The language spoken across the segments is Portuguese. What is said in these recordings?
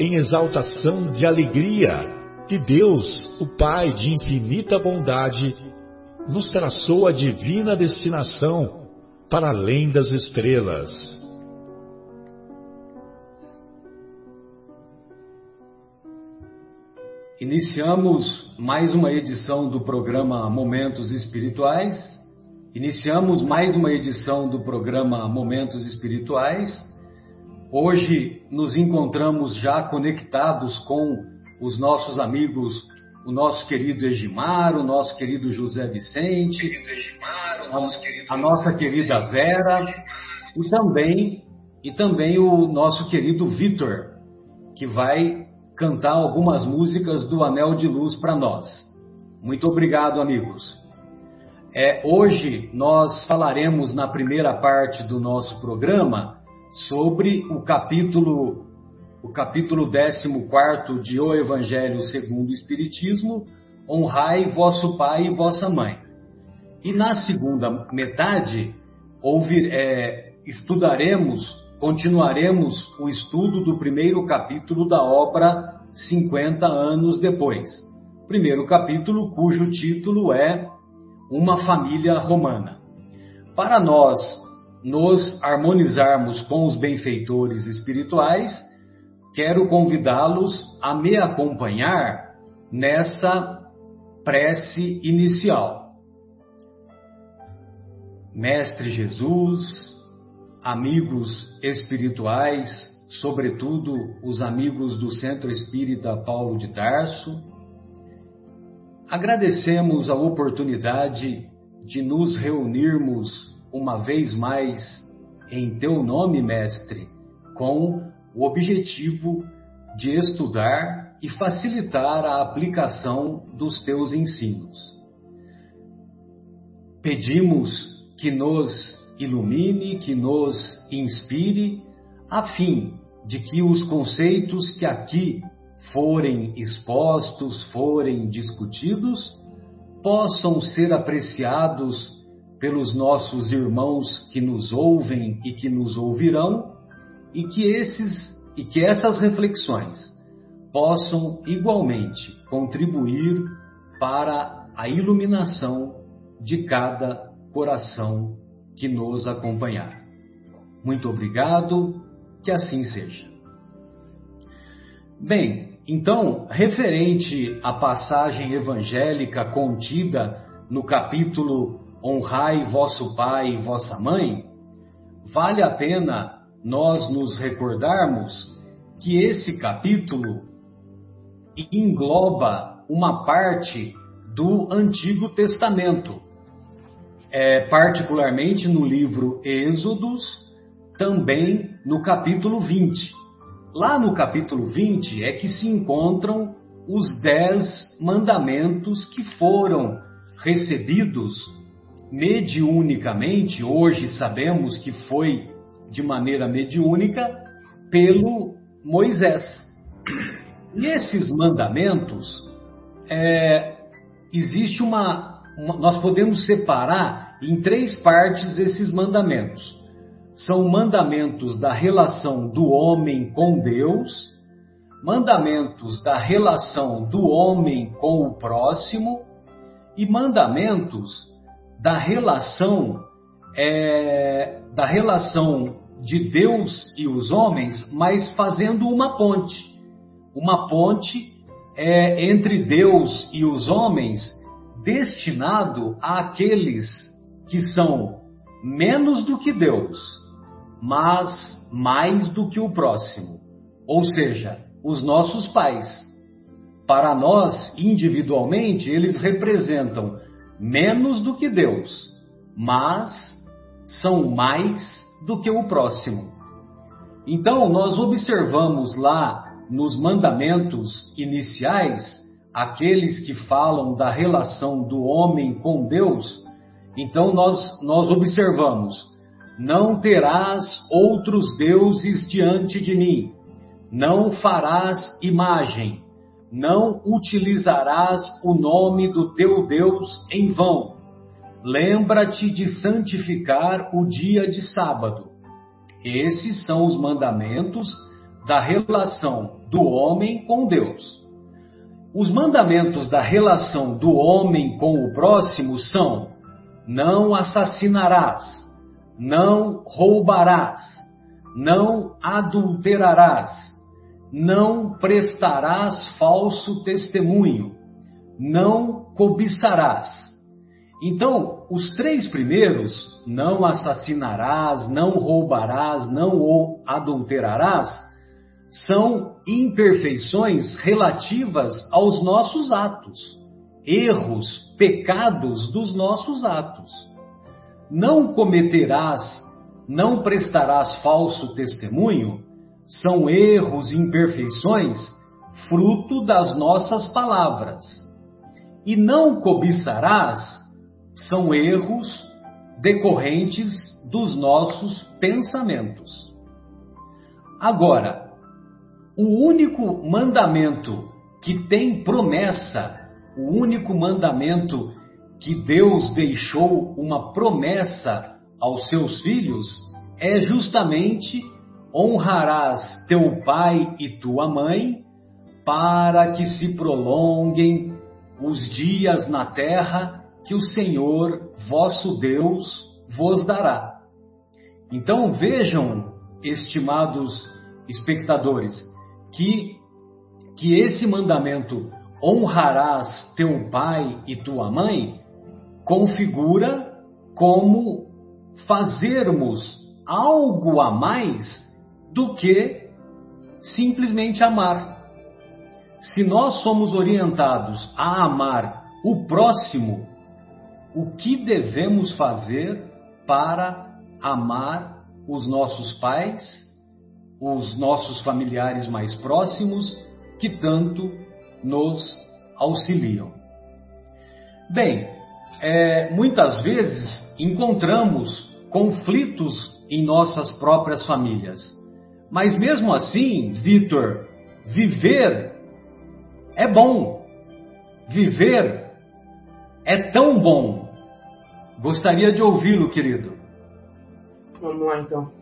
em exaltação de alegria que Deus, o Pai de infinita bondade, nos traçou a divina destinação para além das estrelas. Iniciamos mais uma edição do programa Momentos Espirituais. Iniciamos mais uma edição do programa Momentos Espirituais Hoje nos encontramos já conectados com os nossos amigos, o nosso querido Egimar, o nosso querido José Vicente, querido a, nossa querida Vera e também e também o nosso querido Vitor, que vai cantar algumas músicas do Anel de Luz para nós. Muito obrigado, amigos. É, hoje nós falaremos na primeira parte do nosso programa sobre o capítulo o capítulo 14 de O Evangelho segundo o Espiritismo, honrai vosso pai e vossa mãe. E na segunda metade, ouvir, é, estudaremos, continuaremos o estudo do primeiro capítulo da obra 50 anos depois. Primeiro capítulo, cujo título é Uma Família Romana. Para nós nos harmonizarmos com os benfeitores espirituais, quero convidá-los a me acompanhar nessa prece inicial. Mestre Jesus, amigos espirituais, sobretudo os amigos do Centro Espírita Paulo de Tarso, agradecemos a oportunidade de nos reunirmos uma vez mais em teu nome, Mestre, com o objetivo de estudar e facilitar a aplicação dos teus ensinos. Pedimos que nos ilumine, que nos inspire, a fim de que os conceitos que aqui forem expostos, forem discutidos, possam ser apreciados pelos nossos irmãos que nos ouvem e que nos ouvirão, e que esses e que essas reflexões possam igualmente contribuir para a iluminação de cada coração que nos acompanhar. Muito obrigado, que assim seja. Bem, então, referente à passagem evangélica contida no capítulo honrai vosso pai e vossa mãe, vale a pena nós nos recordarmos que esse capítulo engloba uma parte do Antigo Testamento, é, particularmente no livro Êxodos, também no capítulo 20. Lá no capítulo 20 é que se encontram os dez mandamentos que foram recebidos mediunicamente, hoje sabemos que foi de maneira mediúnica, pelo Moisés. E esses mandamentos, é, existe uma, uma. Nós podemos separar em três partes esses mandamentos. São mandamentos da relação do homem com Deus, mandamentos da relação do homem com o próximo e mandamentos da relação é, da relação de Deus e os homens, mas fazendo uma ponte, uma ponte é entre Deus e os homens destinado àqueles que são menos do que Deus, mas mais do que o próximo, ou seja, os nossos pais. Para nós, individualmente, eles representam menos do que Deus, mas são mais do que o próximo. Então, nós observamos lá nos mandamentos iniciais, aqueles que falam da relação do homem com Deus, então nós, nós observamos: não terás outros deuses diante de mim, não farás imagem, não utilizarás o nome do teu Deus em vão. Lembra-te de santificar o dia de sábado. Esses são os mandamentos da relação do homem com Deus. Os mandamentos da relação do homem com o próximo são: não assassinarás, não roubarás, não adulterarás, não prestarás falso testemunho, não cobiçarás então, os três primeiros, não assassinarás, não roubarás, não adulterarás, são imperfeições relativas aos nossos atos, erros, pecados dos nossos atos. Não cometerás, não prestarás falso testemunho, são erros, imperfeições, fruto das nossas palavras. E não cobiçarás, são erros decorrentes dos nossos pensamentos. Agora, o único mandamento que tem promessa, o único mandamento que Deus deixou uma promessa aos seus filhos é justamente honrarás teu pai e tua mãe para que se prolonguem os dias na terra que o Senhor vosso Deus vos dará. Então vejam, estimados espectadores, que, que esse mandamento honrarás teu pai e tua mãe configura como fazermos algo a mais do que simplesmente amar. Se nós somos orientados a amar o próximo, o que devemos fazer para amar os nossos pais, os nossos familiares mais próximos, que tanto nos auxiliam. Bem, é, muitas vezes encontramos conflitos em nossas próprias famílias. Mas mesmo assim, Vitor, viver é bom. Viver é tão bom. Gostaria de ouvi-lo, querido. Vamos lá então.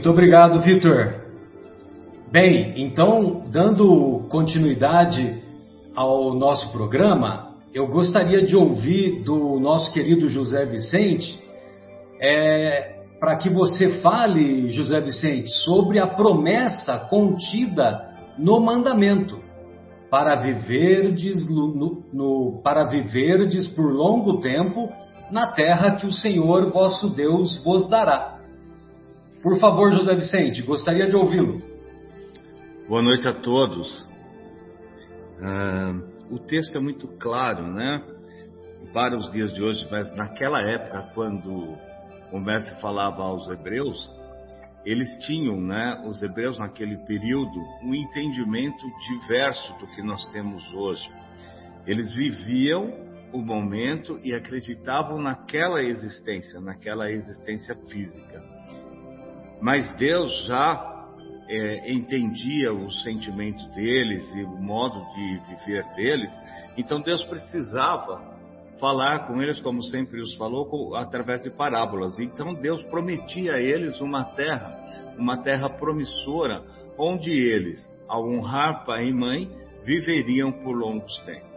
Muito obrigado, Vitor. Bem, então, dando continuidade ao nosso programa, eu gostaria de ouvir do nosso querido José Vicente, é, para que você fale, José Vicente, sobre a promessa contida no mandamento para viverdes, no, no, para viverdes por longo tempo na terra que o Senhor vosso Deus vos dará. Por favor, José Vicente, gostaria de ouvi-lo. Boa noite a todos. Ah, o texto é muito claro, né? Para os dias de hoje, mas naquela época, quando o mestre falava aos hebreus, eles tinham, né, os hebreus naquele período, um entendimento diverso do que nós temos hoje. Eles viviam o momento e acreditavam naquela existência, naquela existência física. Mas Deus já é, entendia o sentimento deles e o modo de viver deles, então Deus precisava falar com eles, como sempre os falou, através de parábolas. Então Deus prometia a eles uma terra, uma terra promissora, onde eles, ao honrar pai e mãe, viveriam por longos tempos.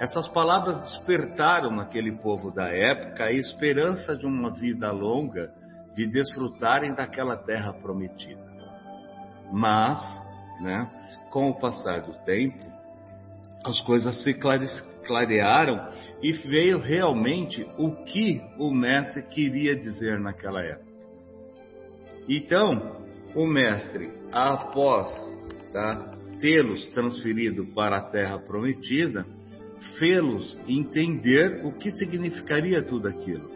Essas palavras despertaram naquele povo da época a esperança de uma vida longa de desfrutarem daquela terra prometida. Mas, né, com o passar do tempo, as coisas se clarearam e veio realmente o que o mestre queria dizer naquela época. Então, o mestre, após tá, tê-los transferido para a terra prometida, fê-los entender o que significaria tudo aquilo.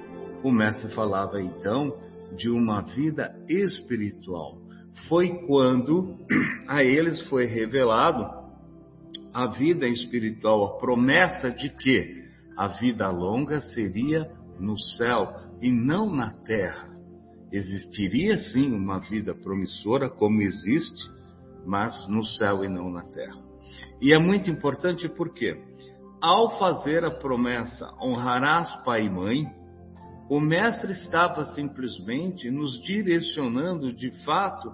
O mestre falava então de uma vida espiritual. Foi quando a eles foi revelado a vida espiritual, a promessa de que a vida longa seria no céu e não na terra. Existiria sim uma vida promissora, como existe, mas no céu e não na terra. E é muito importante porque, ao fazer a promessa, honrarás pai e mãe, o mestre estava simplesmente nos direcionando de fato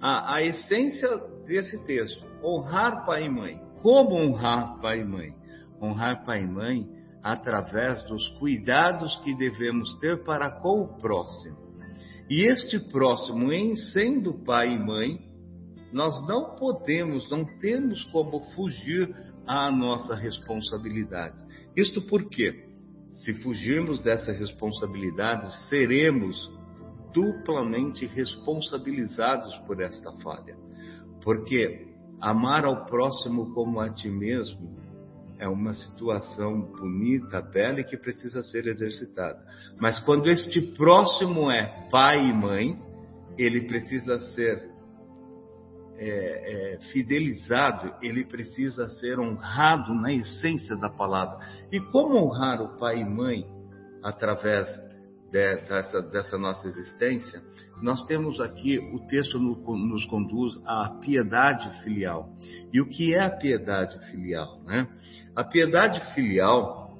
a, a essência desse texto: honrar pai e mãe. Como honrar pai e mãe? Honrar pai e mãe através dos cuidados que devemos ter para com o próximo. E este próximo, em sendo pai e mãe, nós não podemos, não temos como fugir à nossa responsabilidade. Isto por quê? Se fugirmos dessa responsabilidade, seremos duplamente responsabilizados por esta falha. Porque amar ao próximo como a ti mesmo é uma situação bonita, bela e que precisa ser exercitada. Mas quando este próximo é pai e mãe, ele precisa ser é, é, fidelizado, ele precisa ser honrado na essência da palavra. E como honrar o pai e mãe através de, dessa, dessa, nossa existência? Nós temos aqui, o texto no, nos conduz à piedade filial. E o que é a piedade filial? Né? A piedade filial,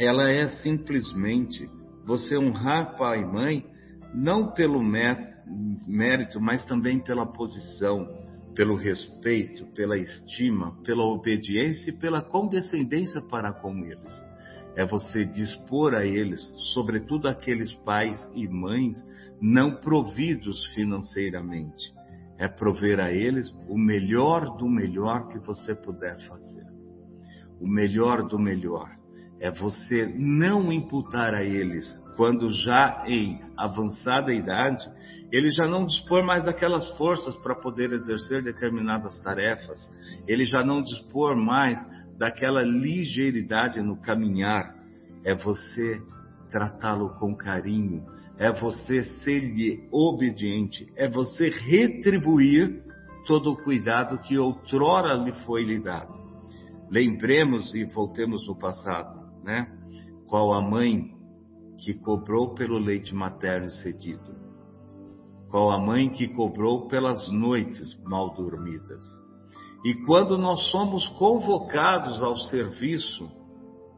ela é simplesmente você honrar pai e mãe, não pelo mérito, mas também pela posição, pelo respeito, pela estima, pela obediência e pela condescendência para com eles. É você dispor a eles, sobretudo aqueles pais e mães não providos financeiramente. É prover a eles o melhor do melhor que você puder fazer. O melhor do melhor. É você não imputar a eles, quando já em avançada idade, ele já não dispor mais daquelas forças para poder exercer determinadas tarefas, ele já não dispor mais daquela ligeiridade no caminhar. É você tratá-lo com carinho, é você ser-lhe obediente, é você retribuir todo o cuidado que outrora lhe foi lhe dado. Lembremos e voltemos no passado, né? Qual a mãe que cobrou pelo leite materno cedido? Qual a mãe que cobrou pelas noites mal dormidas. E quando nós somos convocados ao serviço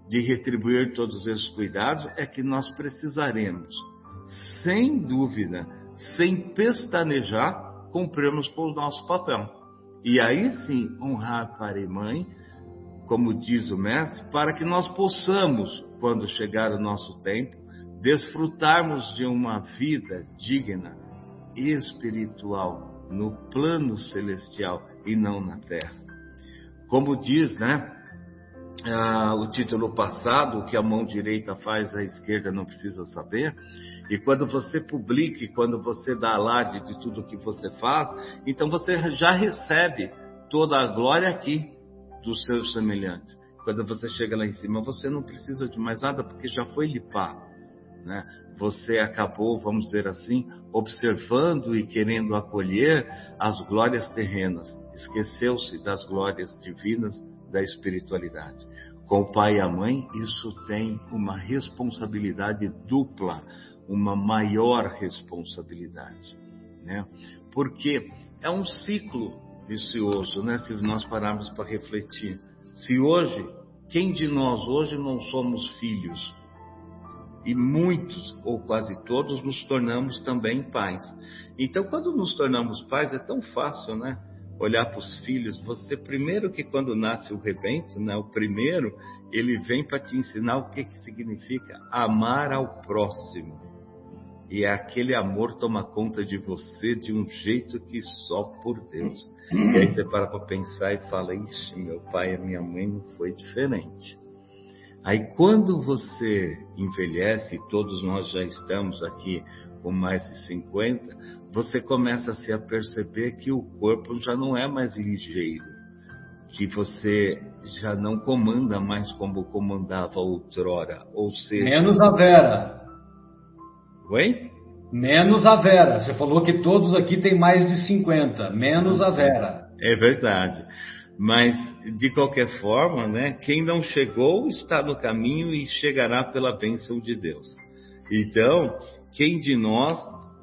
de retribuir todos esses cuidados, é que nós precisaremos, sem dúvida, sem pestanejar, cumprirmos com o nosso papel. E aí sim, honrar pai e mãe, como diz o mestre, para que nós possamos, quando chegar o nosso tempo, desfrutarmos de uma vida digna, espiritual, no plano celestial e não na terra. Como diz, né? Ah, o título passado, o que a mão direita faz, a esquerda não precisa saber. E quando você publica, quando você dá alarde de tudo que você faz, então você já recebe toda a glória aqui dos seus semelhantes. Quando você chega lá em cima, você não precisa de mais nada porque já foi limpar. Né? Você acabou, vamos dizer assim, observando e querendo acolher as glórias terrenas. Esqueceu-se das glórias divinas da espiritualidade. Com o pai e a mãe, isso tem uma responsabilidade dupla, uma maior responsabilidade, né? Porque é um ciclo vicioso, né? Se nós pararmos para refletir. Se hoje, quem de nós hoje não somos filhos? E muitos, ou quase todos, nos tornamos também pais. Então, quando nos tornamos pais, é tão fácil, né? Olhar para os filhos. Você, primeiro que quando nasce o rebento, né? O primeiro, ele vem para te ensinar o que, que significa amar ao próximo. E aquele amor toma conta de você de um jeito que só por Deus. E aí você para para pensar e fala: Ixi, meu pai e minha mãe não foi diferente. Aí quando você envelhece, todos nós já estamos aqui com mais de 50, você começa a se a perceber que o corpo já não é mais ligeiro, que você já não comanda mais como comandava outrora, ou seja, menos a Vera. Oi? Menos a Vera. Você falou que todos aqui têm mais de 50, menos a Vera. É verdade. Mas, de qualquer forma, né, quem não chegou está no caminho e chegará pela bênção de Deus. Então, quem de nós,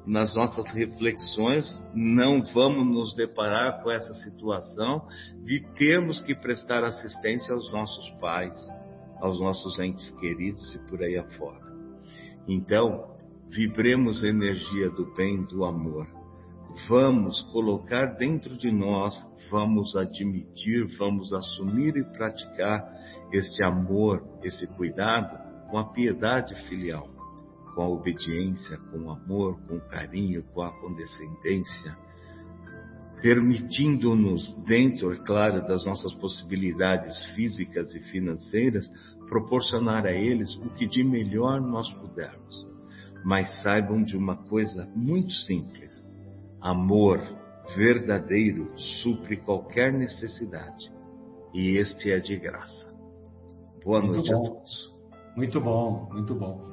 nas nossas reflexões, não vamos nos deparar com essa situação de termos que prestar assistência aos nossos pais, aos nossos entes queridos e por aí afora. Então, vibremos energia do bem, do amor. Vamos colocar dentro de nós, vamos admitir, vamos assumir e praticar este amor, esse cuidado com a piedade filial, com a obediência, com o amor, com o carinho, com a condescendência, permitindo-nos, dentro, é claro, das nossas possibilidades físicas e financeiras, proporcionar a eles o que de melhor nós pudermos. Mas saibam de uma coisa muito simples: amor verdadeiro supre qualquer necessidade, e este é de graça. Boa muito noite bom. a todos. Muito bom, muito bom.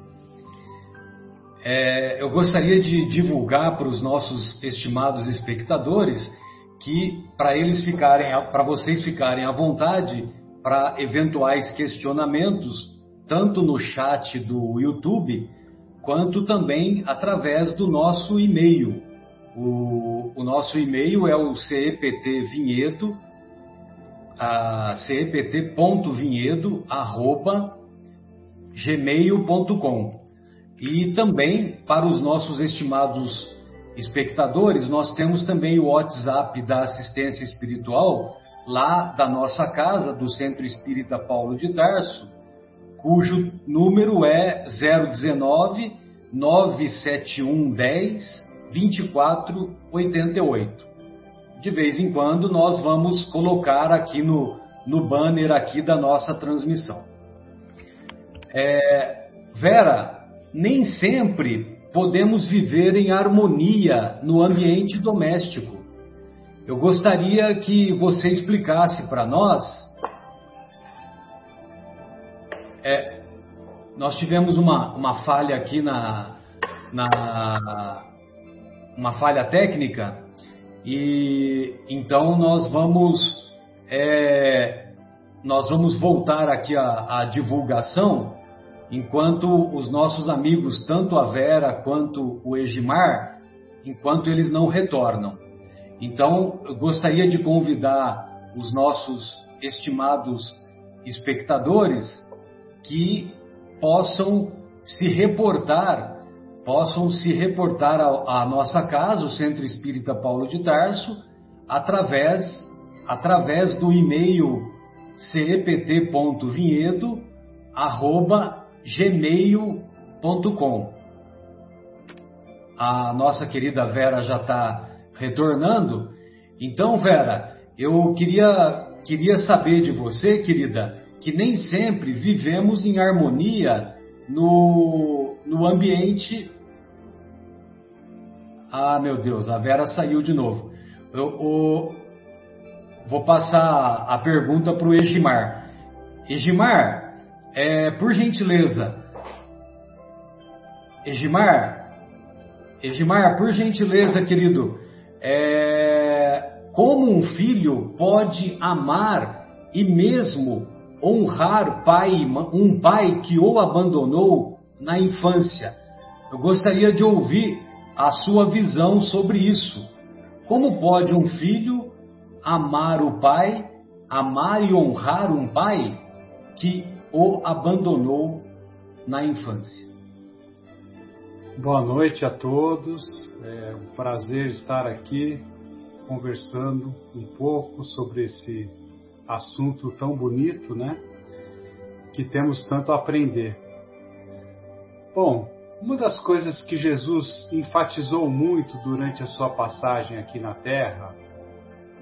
É, eu gostaria de divulgar para os nossos estimados espectadores que para eles ficarem, para vocês ficarem à vontade para eventuais questionamentos, tanto no chat do YouTube quanto também através do nosso e-mail. O, o nosso e-mail é o ceptvinhedo, a cept.vinhedo, arroba, gmail.com. E também, para os nossos estimados espectadores, nós temos também o WhatsApp da assistência espiritual, lá da nossa casa, do Centro Espírita Paulo de Tarso, cujo número é 019 971 10 2488. De vez em quando nós vamos colocar aqui no, no banner aqui da nossa transmissão. É, Vera, nem sempre podemos viver em harmonia no ambiente doméstico. Eu gostaria que você explicasse para nós é, nós tivemos uma, uma falha aqui na, na uma falha técnica e então nós vamos é, nós vamos voltar aqui a divulgação enquanto os nossos amigos tanto a Vera quanto o Egimar enquanto eles não retornam. Então, eu gostaria de convidar os nossos estimados espectadores que possam se reportar, possam se reportar à nossa casa, o Centro Espírita Paulo de Tarso, através, através do e-mail cept.vinhedo@gmail.com. A nossa querida Vera já está retornando. Então, Vera, eu queria queria saber de você, querida, que nem sempre vivemos em harmonia no, no ambiente. Ah, meu Deus, a Vera saiu de novo. Eu, eu vou passar a pergunta para o Egimar. Egimar, é, por gentileza. Egimar, Egimar, por gentileza, querido, é, como um filho pode amar e mesmo honrar pai, um pai que o abandonou na infância. Eu gostaria de ouvir a sua visão sobre isso. Como pode um filho amar o pai, amar e honrar um pai que o abandonou na infância? Boa noite a todos. É um prazer estar aqui conversando um pouco sobre esse assunto tão bonito, né? Que temos tanto a aprender. Bom, uma das coisas que Jesus enfatizou muito durante a sua passagem aqui na Terra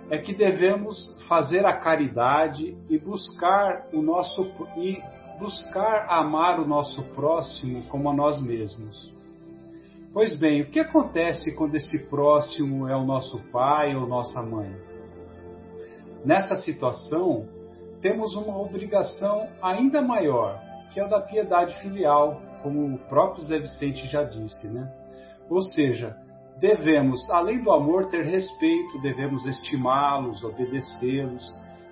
é que devemos fazer a caridade e buscar o nosso e buscar amar o nosso próximo como a nós mesmos. Pois bem, o que acontece quando esse próximo é o nosso pai ou nossa mãe? Nessa situação, temos uma obrigação ainda maior, que é a da piedade filial, como o próprio Zé Vicente já disse, né? Ou seja, devemos, além do amor, ter respeito, devemos estimá-los, obedecê-los.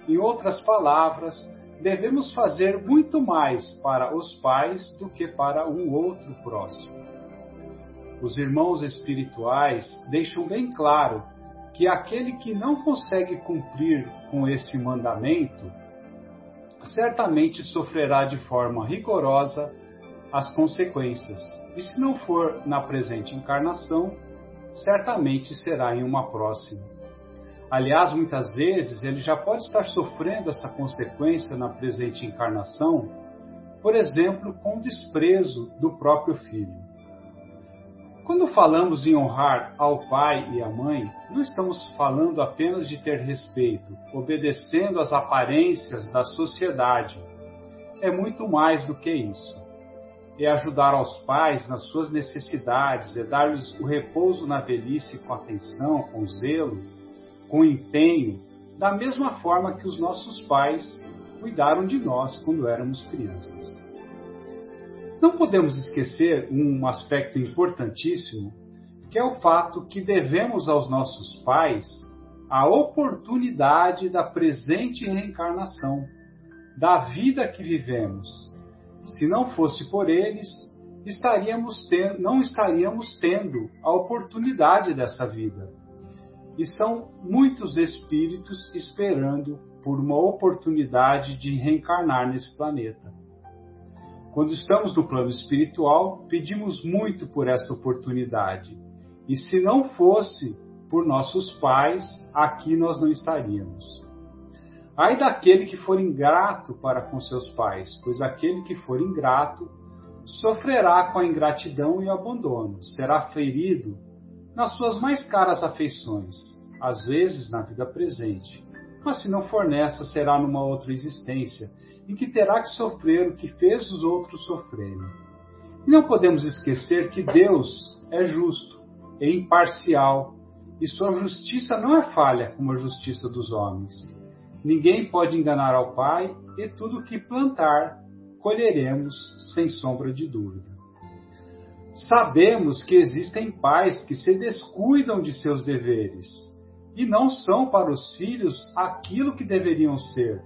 Em outras palavras, devemos fazer muito mais para os pais do que para um outro próximo. Os irmãos espirituais deixam bem claro que aquele que não consegue cumprir com esse mandamento, certamente sofrerá de forma rigorosa as consequências. E se não for na presente encarnação, certamente será em uma próxima. Aliás, muitas vezes ele já pode estar sofrendo essa consequência na presente encarnação, por exemplo, com desprezo do próprio filho. Quando falamos em honrar ao pai e à mãe, não estamos falando apenas de ter respeito, obedecendo às aparências da sociedade. É muito mais do que isso. É ajudar aos pais nas suas necessidades, é dar-lhes o repouso na velhice com atenção, com zelo, com empenho, da mesma forma que os nossos pais cuidaram de nós quando éramos crianças. Não podemos esquecer um aspecto importantíssimo, que é o fato que devemos aos nossos pais a oportunidade da presente reencarnação, da vida que vivemos. Se não fosse por eles, estaríamos não estaríamos tendo a oportunidade dessa vida. E são muitos espíritos esperando por uma oportunidade de reencarnar nesse planeta. Quando estamos no plano espiritual, pedimos muito por essa oportunidade. E se não fosse por nossos pais, aqui nós não estaríamos. Ai daquele que for ingrato para com seus pais, pois aquele que for ingrato sofrerá com a ingratidão e o abandono, será ferido nas suas mais caras afeições, às vezes na vida presente, mas se não for nessa, será numa outra existência, em que terá que sofrer o que fez os outros sofrerem. E não podemos esquecer que Deus é justo e imparcial, e sua justiça não é falha como a justiça dos homens. Ninguém pode enganar ao Pai, e tudo que plantar, colheremos sem sombra de dúvida. Sabemos que existem pais que se descuidam de seus deveres e não são para os filhos aquilo que deveriam ser,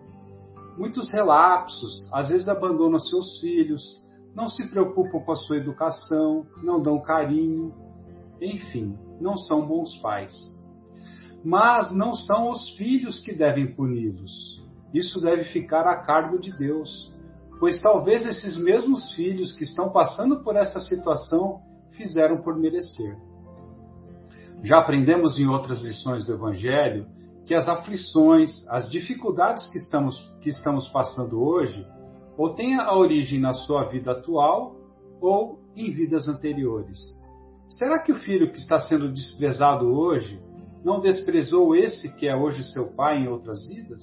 muitos relapsos, às vezes abandonam seus filhos, não se preocupam com a sua educação, não dão carinho, enfim, não são bons pais. Mas não são os filhos que devem puni-los. Isso deve ficar a cargo de Deus, pois talvez esses mesmos filhos que estão passando por essa situação fizeram por merecer. Já aprendemos em outras lições do Evangelho que as aflições, as dificuldades que estamos, que estamos passando hoje, ou têm a origem na sua vida atual ou em vidas anteriores. Será que o filho que está sendo desprezado hoje não desprezou esse que é hoje seu pai em outras vidas?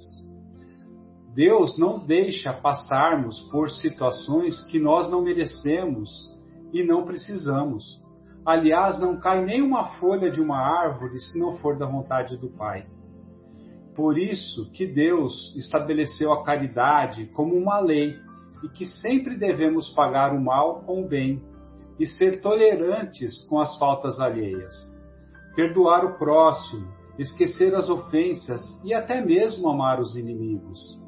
Deus não deixa passarmos por situações que nós não merecemos e não precisamos. Aliás, não cai nem uma folha de uma árvore se não for da vontade do Pai. Por isso que Deus estabeleceu a caridade como uma lei e que sempre devemos pagar o mal com o bem e ser tolerantes com as faltas alheias. Perdoar o próximo, esquecer as ofensas e até mesmo amar os inimigos.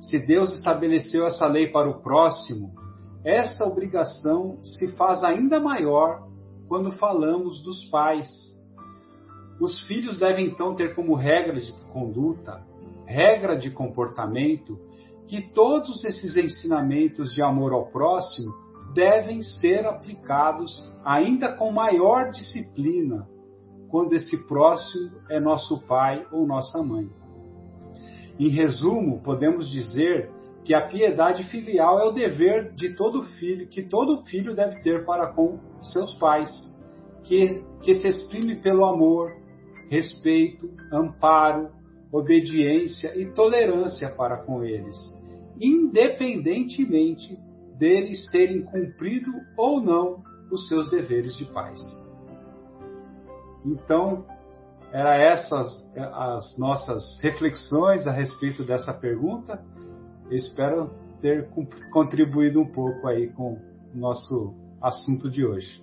Se Deus estabeleceu essa lei para o próximo, essa obrigação se faz ainda maior quando falamos dos pais. Os filhos devem então ter como regra de conduta, regra de comportamento, que todos esses ensinamentos de amor ao próximo devem ser aplicados ainda com maior disciplina quando esse próximo é nosso pai ou nossa mãe. Em resumo, podemos dizer que a piedade filial é o dever de todo filho, que todo filho deve ter para com seus pais, que, que se exprime pelo amor, respeito, amparo, obediência e tolerância para com eles, independentemente deles terem cumprido ou não os seus deveres de pais. Então, eram essas as nossas reflexões a respeito dessa pergunta. espero ter contribuído um pouco aí com o nosso assunto de hoje.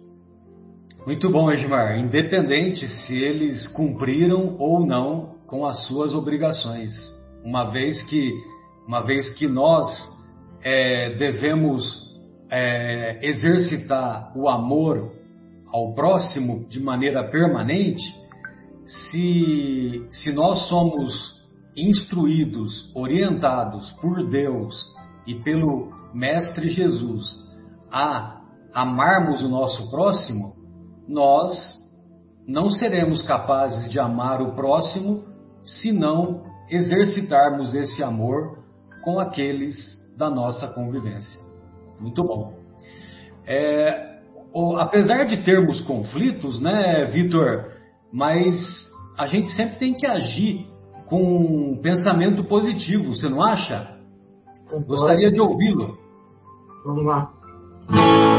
Muito bom, Edmar. Independente se eles cumpriram ou não com as suas obrigações, uma vez que, uma vez que nós é, devemos é, exercitar o amor ao próximo de maneira permanente, se, se nós somos instruídos, orientados por Deus e pelo Mestre Jesus a amarmos o nosso próximo, nós não seremos capazes de amar o próximo se não exercitarmos esse amor com aqueles da nossa convivência. Muito bom. É, o, apesar de termos conflitos, né, Vitor? Mas a gente sempre tem que agir com um pensamento positivo, você não acha? Gostaria de ouvi-lo. Vamos lá.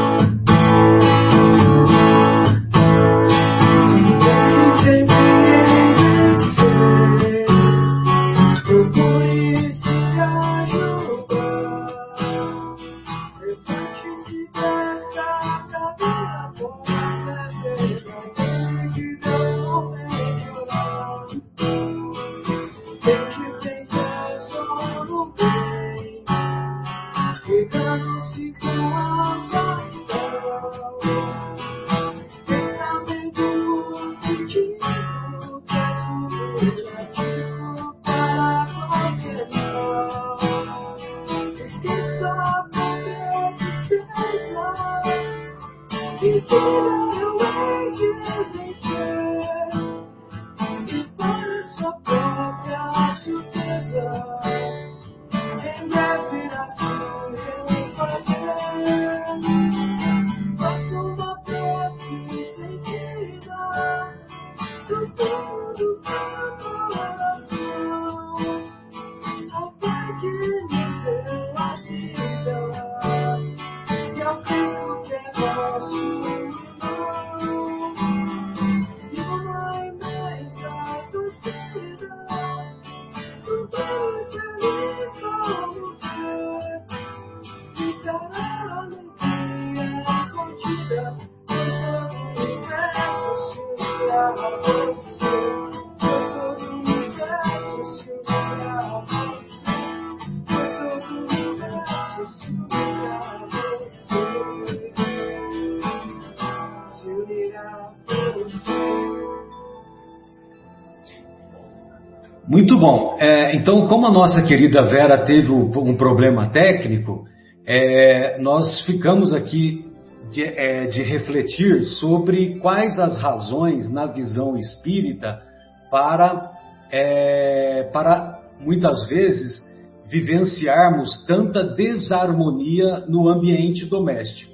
Então, como a nossa querida Vera teve um problema técnico, é, nós ficamos aqui de, é, de, refletir sobre quais as razões na visão espírita para, é, para muitas vezes vivenciarmos tanta desarmonia no ambiente doméstico.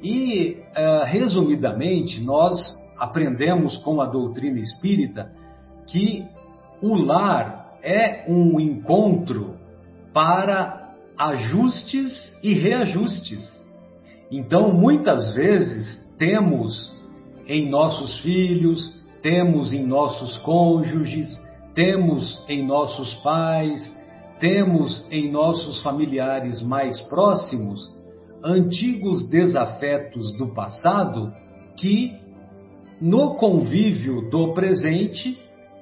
E, é, resumidamente, nós aprendemos com a doutrina espírita que o lar é um encontro para ajustes e reajustes. Então, muitas vezes, temos em nossos filhos, temos em nossos cônjuges, temos em nossos pais, temos em nossos familiares mais próximos antigos desafetos do passado que, no convívio do presente,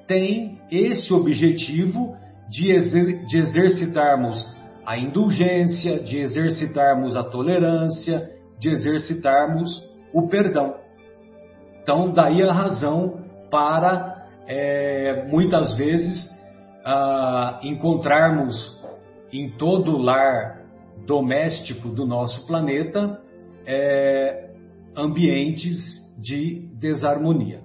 tem esse objetivo de, exer de exercitarmos a indulgência, de exercitarmos a tolerância, de exercitarmos o perdão. Então, daí a razão para é, muitas vezes ah, encontrarmos em todo lar doméstico do nosso planeta é, ambientes de desarmonia.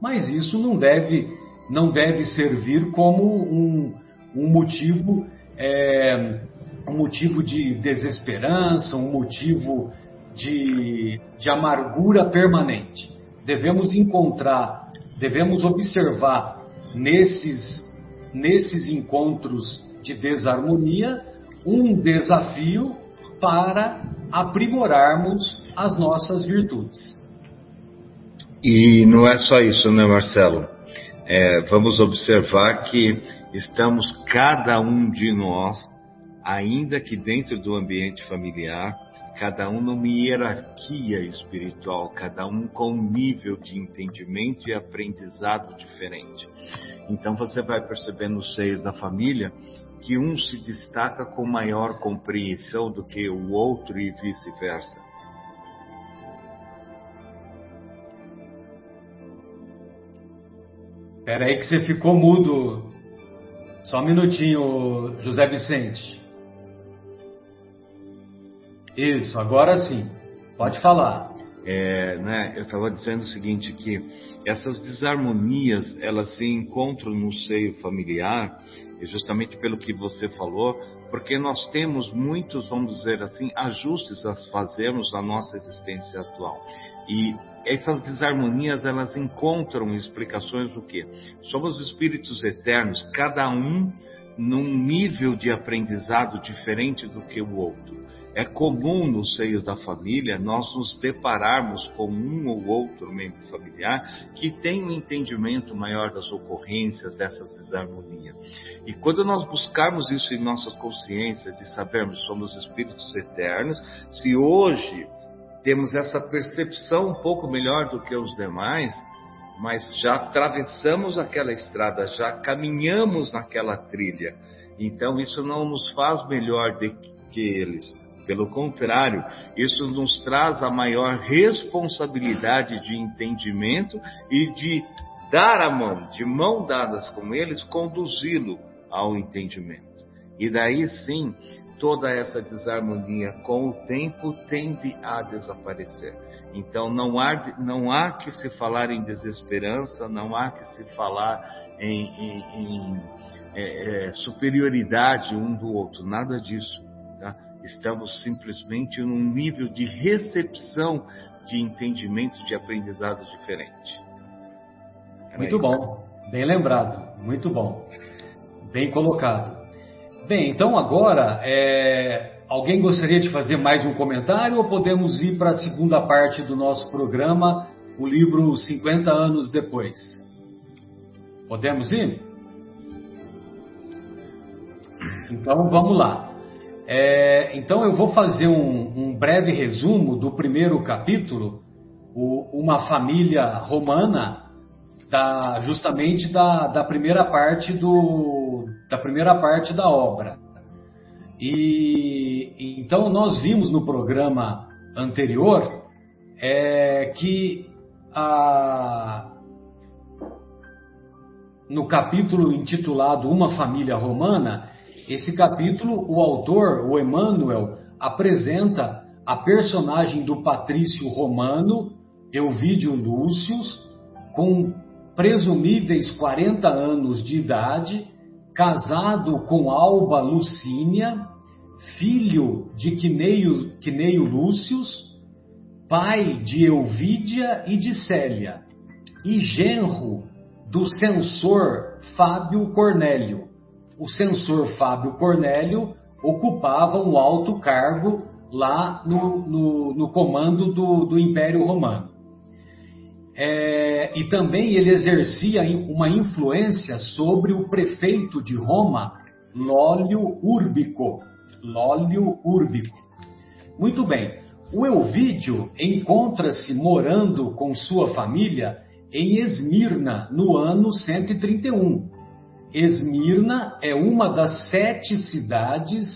Mas isso não deve não deve servir como um, um motivo é, um motivo de desesperança, um motivo de, de amargura permanente. Devemos encontrar, devemos observar nesses, nesses encontros de desarmonia um desafio para aprimorarmos as nossas virtudes. E não é só isso, né, Marcelo? É, vamos observar que estamos cada um de nós, ainda que dentro do ambiente familiar, cada um numa hierarquia espiritual, cada um com um nível de entendimento e aprendizado diferente. Então você vai perceber no seio da família que um se destaca com maior compreensão do que o outro e vice-versa. Espera aí que você ficou mudo. Só um minutinho, José Vicente. Isso, agora sim. Pode falar. É, né, eu estava dizendo o seguinte que essas desarmonias elas se encontram no seio familiar justamente pelo que você falou, porque nós temos muitos, vamos dizer assim, ajustes a fazermos na nossa existência atual. E essas desarmonias elas encontram explicações do que? Somos espíritos eternos, cada um num nível de aprendizado diferente do que o outro. É comum no seio da família nós nos depararmos com um ou outro membro familiar que tem um entendimento maior das ocorrências dessas desarmonias. E quando nós buscarmos isso em nossas consciências e sabermos somos espíritos eternos, se hoje temos essa percepção um pouco melhor do que os demais, mas já atravessamos aquela estrada, já caminhamos naquela trilha. Então isso não nos faz melhor do que eles. Pelo contrário, isso nos traz a maior responsabilidade de entendimento e de dar a mão, de mão dadas com eles, conduzi-lo ao entendimento. E daí sim, toda essa desarmonia com o tempo tende a desaparecer. Então não há, não há que se falar em desesperança, não há que se falar em, em, em é, é, superioridade um do outro, nada disso. Tá? Estamos simplesmente num nível de recepção de entendimento, de aprendizado diferente. muito bom, bem lembrado, muito bom, bem colocado. Bem, então agora, é, alguém gostaria de fazer mais um comentário ou podemos ir para a segunda parte do nosso programa, o livro 50 anos depois? Podemos ir? Então vamos lá. É, então eu vou fazer um, um, breve resumo do primeiro capítulo, o, uma família romana, da, justamente da, da primeira parte do da primeira parte da obra. E então nós vimos no programa anterior é, que a, no capítulo intitulado Uma Família Romana, esse capítulo, o autor, o Emmanuel, apresenta a personagem do patrício romano, Euvídio Lúcius, com presumíveis 40 anos de idade, casado com Alba Lucínia, filho de Quineio, Quineio Lúcius, pai de Euvídia e de Célia, e genro do censor Fábio Cornélio. O censor Fábio Cornélio ocupava um alto cargo lá no, no, no comando do, do, Império Romano. É, e também ele exercia uma influência sobre o prefeito de Roma, Lólio Urbico. Lólio Urbico. Muito bem, o Elvídio encontra-se morando com sua família em Esmirna no ano 131. Esmirna é uma das sete cidades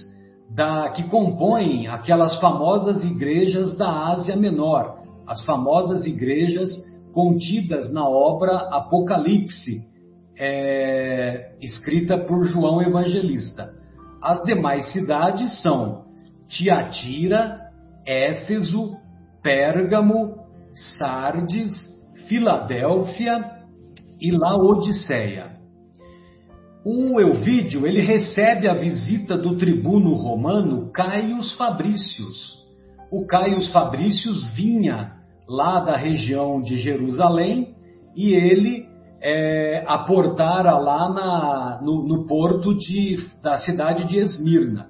da, que compõem aquelas famosas igrejas da Ásia Menor, as famosas igrejas contidas na obra Apocalipse, é, escrita por João Evangelista. As demais cidades são Tiatira, Éfeso, Pérgamo, Sardes, Filadélfia e Laodiceia. O Elvídio ele recebe a visita do tribuno romano Caius Fabricius. O Caius Fabricius vinha lá da região de Jerusalém e ele é, aportara lá na, no, no, porto de, da cidade de Esmirna.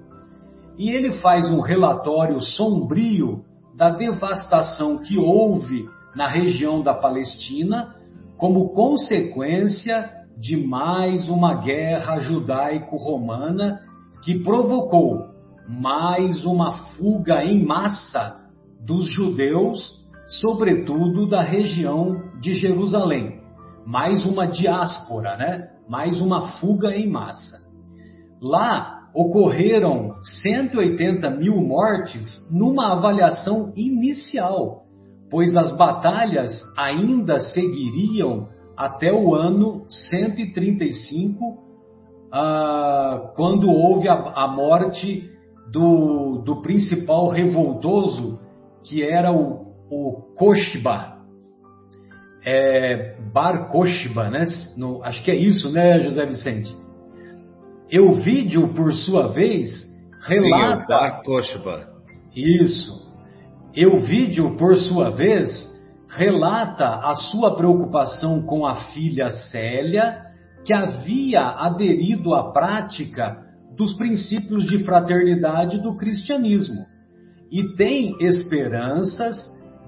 E ele faz um relatório sombrio da devastação que houve na região da Palestina como consequência de mais uma guerra judaico-romana que provocou mais uma fuga em massa dos judeus, sobretudo da região de Jerusalém. Mais uma diáspora, né? Mais uma fuga em massa. Lá ocorreram 180 mil mortes numa avaliação inicial, pois as batalhas ainda seguiriam até o ano 135, ah, quando houve a, a morte do, do, principal revoltoso, que era o, o Koshba, é, Bar Koshba, né? No, acho que é isso, né, José Vicente? Euvídio, por sua vez, relata. Sim, Bar Koshba. Isso. Euvídio, por sua vez, relata a sua preocupação com a filha Célia, que havia aderido à prática dos princípios de fraternidade do cristianismo e tem esperanças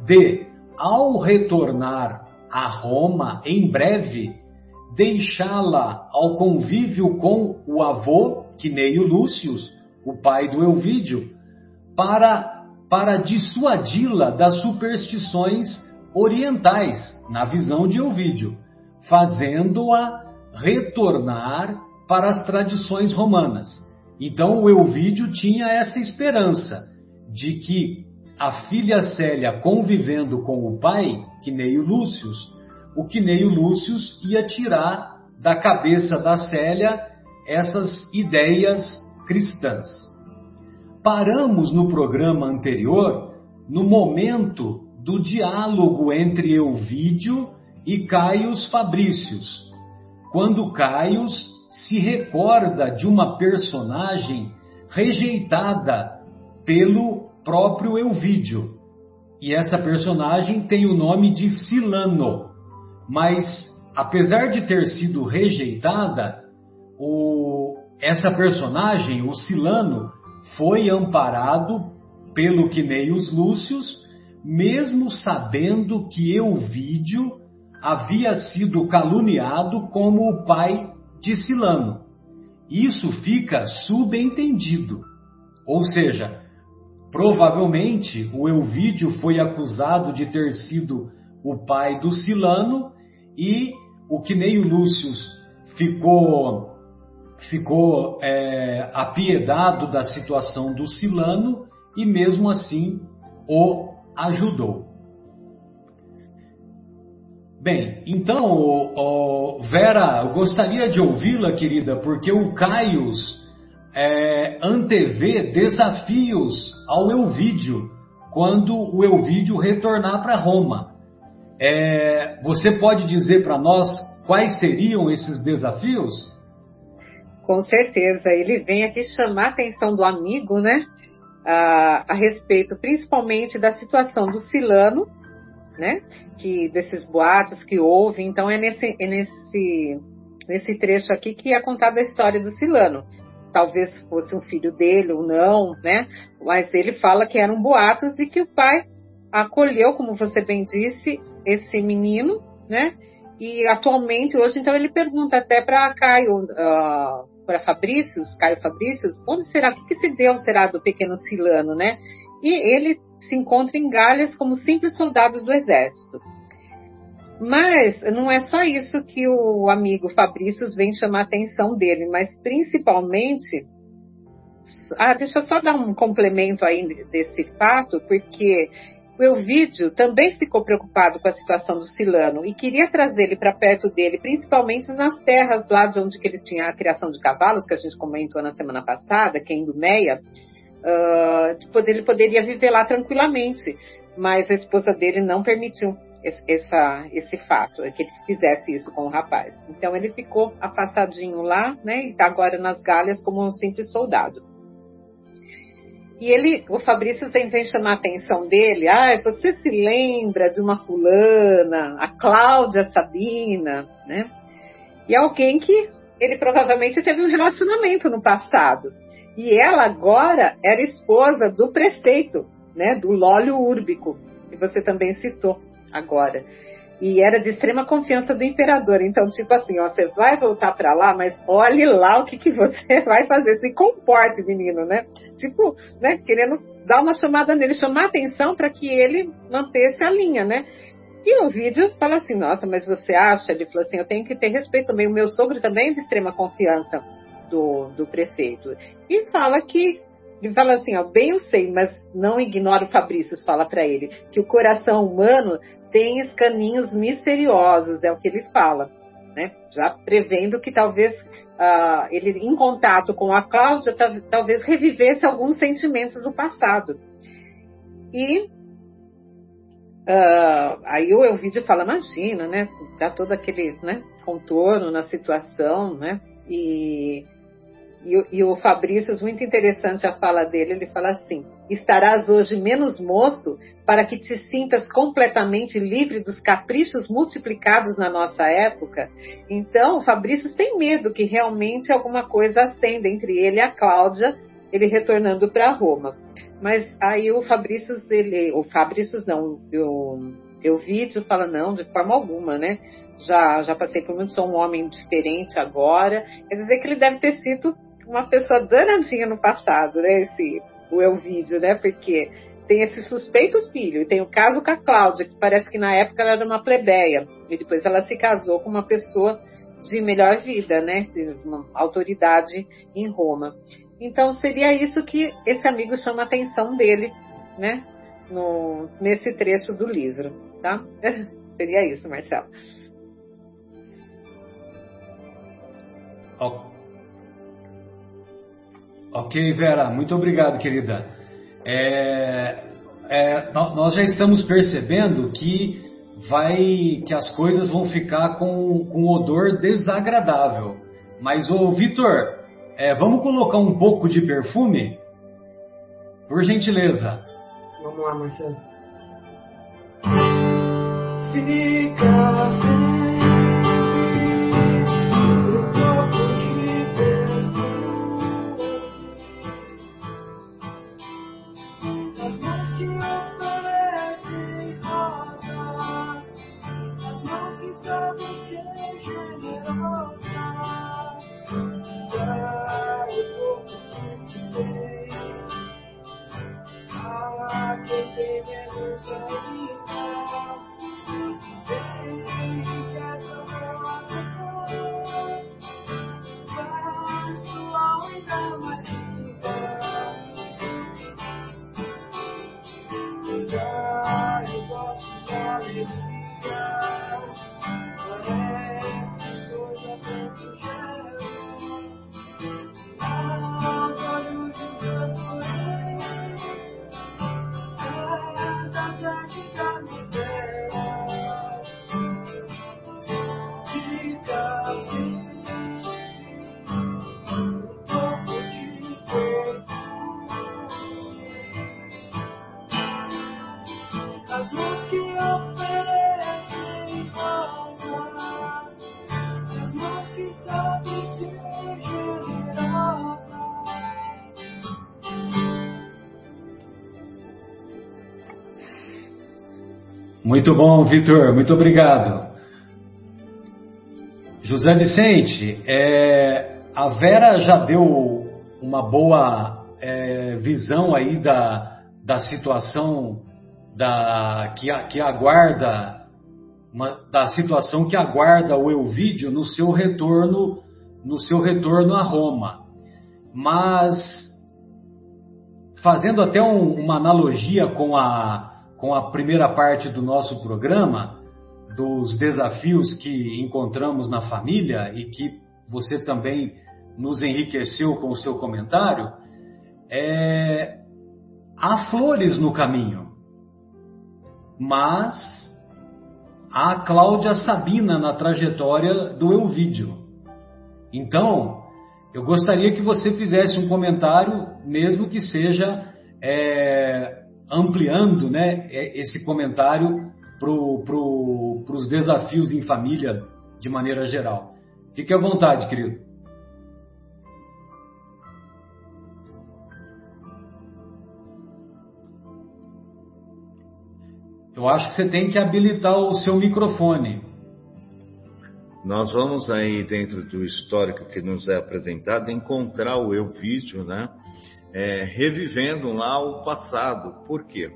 de, ao retornar a Roma em breve, deixá-la ao convívio com o avô, Quineio Lúcius, o pai do Elvídio, para, para dissuadi-la das superstições orientais, na visão de Ovídio, fazendo-a retornar para as tradições romanas. Então o Elvídio tinha essa esperança de que a filha Célia convivendo com o pai, Quineio Lúcius, o Quineio Lúcius ia tirar da cabeça da Célia essas ideias cristãs. Paramos no programa anterior no momento do diálogo entre Euvídio e Caius Fabrícios, quando Caius se recorda de uma personagem rejeitada pelo próprio Euvídio. E essa personagem tem o nome de Silano, mas apesar de ter sido rejeitada, o, essa personagem, o Silano, foi amparado pelo Quineius Lúcius mesmo sabendo que Euvídio havia sido caluniado como o pai de Silano. Isso fica subentendido. Ou seja, provavelmente o Euvídio foi acusado de ter sido o pai do Silano e o Quineio Lúcio ficou, ficou é, apiedado da situação do Silano e mesmo assim o ajudou. Bem, então, oh, Vera, eu gostaria de ouvi-la, querida, porque o Caios é, antevê desafios ao Elvídio quando o Elvídio retornar para Roma. É, você pode dizer para nós quais seriam esses desafios? Com certeza, ele vem aqui chamar a atenção do amigo, né? A, a respeito principalmente da situação do Silano, né? Que desses boatos que houve. Então é nesse, é nesse, nesse trecho aqui que é contada a história do Silano. Talvez fosse um filho dele ou não, né? Mas ele fala que eram boatos e que o pai acolheu, como você bem disse, esse menino, né? E atualmente, hoje, então, ele pergunta até para Caio, uh, para Fabrícios, Caio Fabrícios, onde será, o que, que se deu será do pequeno Silano, né? E ele se encontra em Galhas como simples soldados do exército. Mas não é só isso que o amigo Fabrício vem chamar a atenção dele, mas principalmente. Ah, deixa eu só dar um complemento aí desse fato, porque o Elvídio também ficou preocupado com a situação do Silano e queria trazer ele para perto dele, principalmente nas terras lá de onde ele tinha a criação de cavalos, que a gente comentou na semana passada, que é em Dumeia, uh, ele poderia viver lá tranquilamente, mas a esposa dele não permitiu essa, esse fato, é que ele fizesse isso com o rapaz. Então ele ficou afastadinho lá, né, e está agora nas galhas como um simples soldado. E ele, o Fabrício vem, chamar a atenção dele, ah, você se lembra de uma fulana, a Cláudia Sabina, né? E alguém que ele provavelmente teve um relacionamento no passado. E ela agora era esposa do prefeito, né, do Lólio Úrbico, que você também citou agora. E era de extrema confiança do imperador. Então, tipo assim, ó, você vai voltar para lá, mas olhe lá o que, que você vai fazer. Se comporte, menino, né? Tipo, né, querendo dar uma chamada nele, chamar atenção para que ele mantesse a linha, né? E o vídeo fala assim, nossa, mas você acha? Ele falou assim, eu tenho que ter respeito também. O meu sogro também é de extrema confiança do, do prefeito. E fala que ele fala assim, ó, bem eu sei, mas não ignora o Fabrício, fala para ele, que o coração humano tem escaninhos misteriosos, é o que ele fala, né? Já prevendo que talvez uh, ele, em contato com a Cláudia, talvez revivesse alguns sentimentos do passado. E uh, aí o Elvídio fala, imagina, né? Dá todo aquele né, contorno na situação, né? E e, e o Fabrício, muito interessante a fala dele, ele fala assim: estarás hoje menos moço para que te sintas completamente livre dos caprichos multiplicados na nossa época. Então, o Fabrício tem medo que realmente alguma coisa acenda entre ele e a Cláudia, ele retornando para Roma. Mas aí o Fabrício, ele, o Fabrício não, eu, eu vídeo fala não, de forma alguma, né? Já, já passei por muito, sou um homem diferente agora. Quer dizer que ele deve ter sido uma pessoa danadinha no passado, né? Esse, o Elvídio, né? Porque tem esse suspeito filho, e tem o caso com a Cláudia, que parece que na época ela era uma plebeia, e depois ela se casou com uma pessoa de melhor vida, né? De uma autoridade em Roma. Então seria isso que esse amigo chama a atenção dele, né? No, nesse trecho do livro, tá? seria isso, Marcelo. Ok, Vera, muito obrigado, querida. É, é, nós já estamos percebendo que vai que as coisas vão ficar com, com odor desagradável. Mas, ô Vitor, é, vamos colocar um pouco de perfume? Por gentileza. Vamos lá, Marcelo. Fica serve Muito bom, Vitor, muito obrigado. José Vicente, é, a Vera já deu uma boa é, visão aí da, da situação da, que, que aguarda, uma, da situação que aguarda o Elvídio no seu retorno, no seu retorno a Roma. Mas fazendo até um, uma analogia com a com a primeira parte do nosso programa, dos desafios que encontramos na família e que você também nos enriqueceu com o seu comentário, é, há flores no caminho, mas há Cláudia Sabina na trajetória do Elvídio. Então, eu gostaria que você fizesse um comentário, mesmo que seja é, ampliando né, é, esse comentário para os desafios em família de maneira geral. Fique à vontade, querido. Eu acho que você tem que habilitar o seu microfone. Nós vamos aí, dentro do histórico que nos é apresentado, encontrar o eu vídeo, né? É, revivendo lá o passado. Por quê?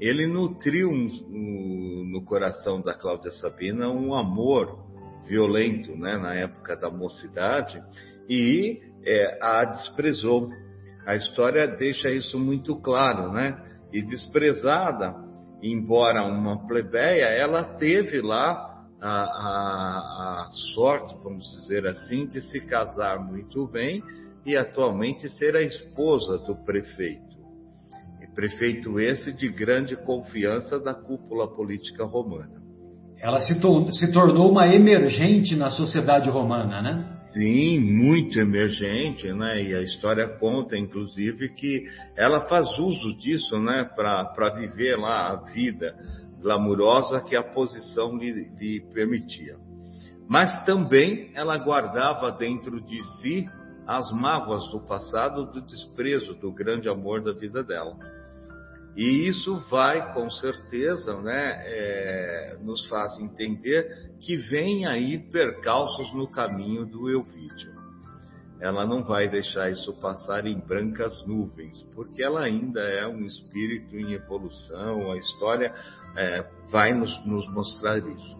Ele nutriu um, um, no coração da Cláudia Sabina um amor violento né, na época da mocidade e é, a desprezou. A história deixa isso muito claro, né? E desprezada, embora uma plebeia, ela teve lá a, a, a sorte, vamos dizer assim, de se casar muito bem e atualmente ser a esposa do prefeito. E prefeito esse de grande confiança da cúpula política romana. Ela se, to se tornou uma emergente na sociedade romana, né? Sim, muito emergente, né? E a história conta, inclusive, que ela faz uso disso, né, para viver lá a vida glamurosa que a posição lhe, lhe permitia. Mas também ela guardava dentro de si as mágoas do passado, do desprezo do grande amor da vida dela. E isso vai, com certeza, né, é, nos faz entender que vem aí percalços no caminho do Elvídio. Ela não vai deixar isso passar em brancas nuvens, porque ela ainda é um espírito em evolução, a história é, vai nos, nos mostrar isso.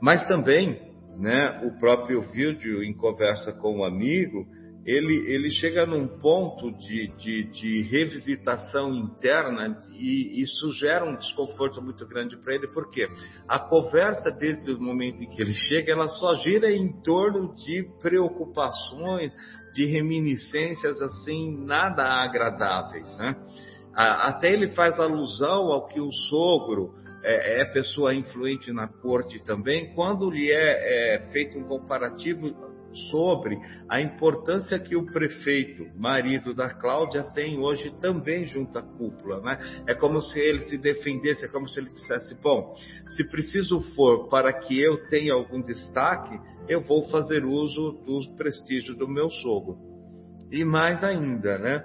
Mas também, né, o próprio Elvídio, em conversa com um amigo, ele, ele chega num ponto de, de, de revisitação interna e isso gera um desconforto muito grande para ele, porque a conversa desde o momento em que ele chega, ela só gira em torno de preocupações, de reminiscências assim, nada agradáveis, né? Até ele faz alusão ao que o sogro é, é pessoa influente na corte também, quando lhe é, é feito um comparativo sobre a importância que o prefeito, marido da Cláudia, tem hoje também junto à cúpula. Né? É como se ele se defendesse, é como se ele dissesse: bom, se preciso for para que eu tenha algum destaque, eu vou fazer uso do prestígio do meu sogro. E mais ainda, né?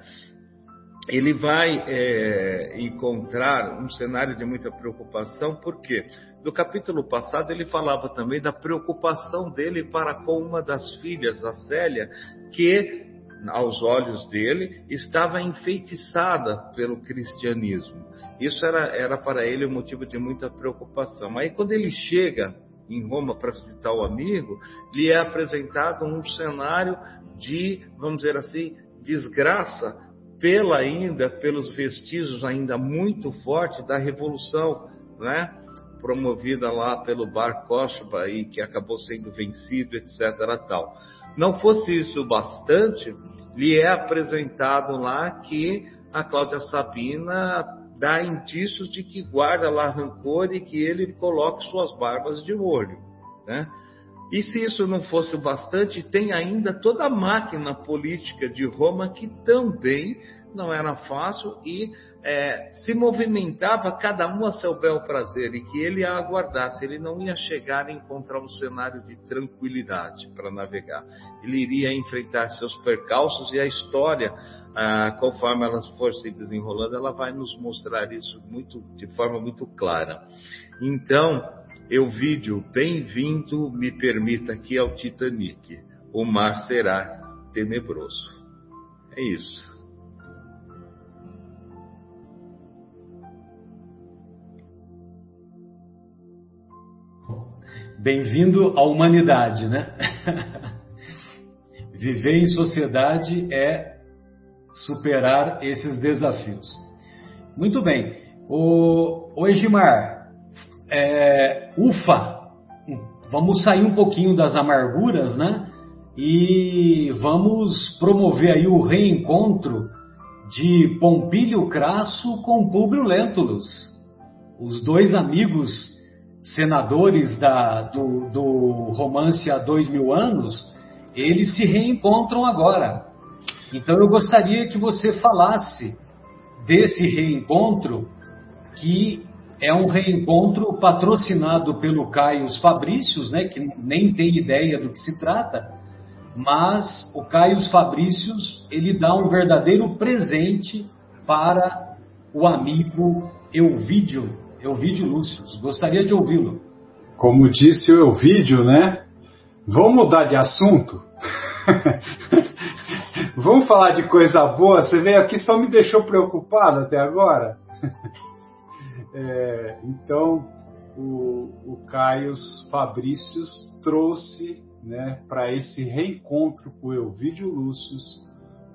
Ele vai é, encontrar um cenário de muita preocupação, porque no capítulo passado ele falava também da preocupação dele para com uma das filhas, a Célia, que, aos olhos dele, estava enfeitiçada pelo cristianismo. Isso era, era para ele um motivo de muita preocupação. Aí, quando ele chega em Roma para visitar o amigo, lhe é apresentado um cenário de, vamos dizer assim, desgraça pela ainda, pelos vestígios ainda muito fortes da revolução, né? promovida lá pelo Bar Kochba e que acabou sendo vencido, etc. Tal. Não fosse isso bastante, lhe é apresentado lá que a Cláudia Sabina dá indícios de que guarda lá rancor e que ele coloque suas barbas de molho, né? E se isso não fosse o bastante, tem ainda toda a máquina política de Roma que também não era fácil e é, se movimentava cada um a seu bel prazer e que ele a aguardasse. Ele não ia chegar a encontrar um cenário de tranquilidade para navegar. Ele iria enfrentar seus percalços e a história, ah, conforme ela for se desenrolando, ela vai nos mostrar isso muito, de forma muito clara. Então, eu vídeo, bem-vindo, me permita aqui ao Titanic. O mar será tenebroso. É isso. Bem-vindo à humanidade, né? Viver em sociedade é superar esses desafios. Muito bem. O, o Egimar, é, ufa, vamos sair um pouquinho das amarguras, né? E vamos promover aí o reencontro de Pompílio Crasso com Públio Lentulus, os dois amigos senadores da, do, do romance há dois mil anos, eles se reencontram agora. Então eu gostaria que você falasse desse reencontro, que é um reencontro patrocinado pelo Caio Fabrícios, né, que nem tem ideia do que se trata, mas o Caio Fabrícios ele dá um verdadeiro presente para o amigo Elvídio Elvídio Lúcio. Gostaria de ouvi-lo. Como disse o Elvídio, né? Vamos mudar de assunto? Vamos falar de coisa boa? Você veio aqui só me deixou preocupado até agora. É, então, o, o Fabrícios trouxe né, para esse reencontro com Elvídio Lúcio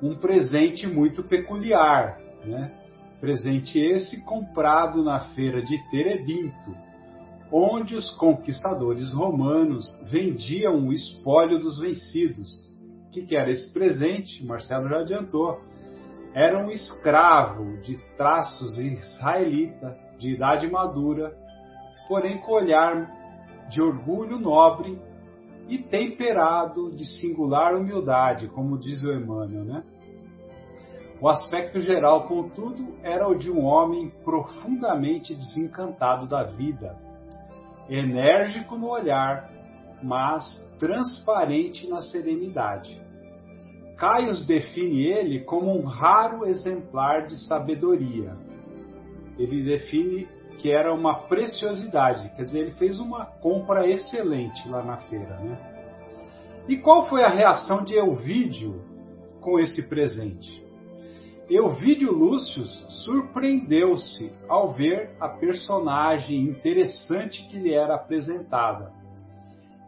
um presente muito peculiar. Né? Presente esse comprado na feira de Terebinto, onde os conquistadores romanos vendiam o espólio dos vencidos. O que, que era esse presente? Marcelo já adiantou. Era um escravo de traços israelita, de idade madura, porém com olhar de orgulho nobre e temperado de singular humildade, como diz o Emmanuel, né? O aspecto geral, contudo, era o de um homem profundamente desencantado da vida, enérgico no olhar, mas transparente na serenidade. Caius define ele como um raro exemplar de sabedoria. Ele define que era uma preciosidade, quer dizer, ele fez uma compra excelente lá na feira, né? E qual foi a reação de Elvídio com esse presente? Euvídio Lúcio surpreendeu-se ao ver a personagem interessante que lhe era apresentada.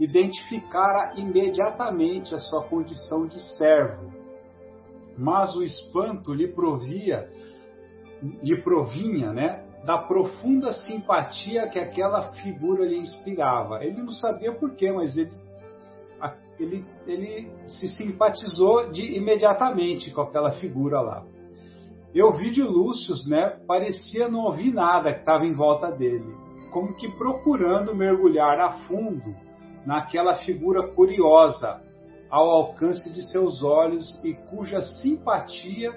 Identificara imediatamente a sua condição de servo, mas o espanto lhe provia, lhe provinha, né, da profunda simpatia que aquela figura lhe inspirava. Ele não sabia porquê, mas ele, ele, ele se simpatizou de imediatamente com aquela figura lá. Eu vi de Lúcio, né, parecia não ouvir nada que estava em volta dele, como que procurando mergulhar a fundo naquela figura curiosa, ao alcance de seus olhos e cuja simpatia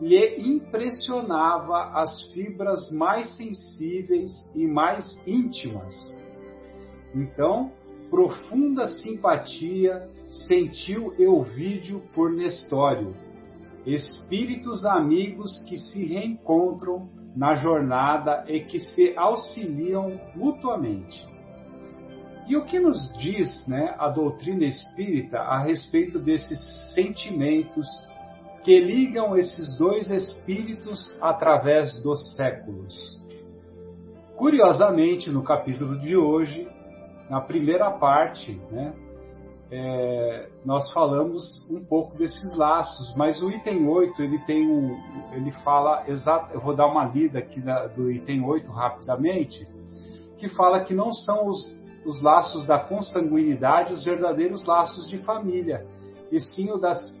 lhe impressionava as fibras mais sensíveis e mais íntimas. Então, profunda simpatia sentiu Euvídio por Nestório espíritos amigos que se reencontram na jornada e que se auxiliam mutuamente. E o que nos diz né, a doutrina espírita a respeito desses sentimentos que ligam esses dois espíritos através dos séculos? Curiosamente, no capítulo de hoje, na primeira parte, né, é, nós falamos um pouco desses laços, mas o item 8 ele tem um, ele fala exato, eu vou dar uma lida aqui do item 8 rapidamente, que fala que não são os, os laços da consanguinidade os verdadeiros laços de família, e sim os, das,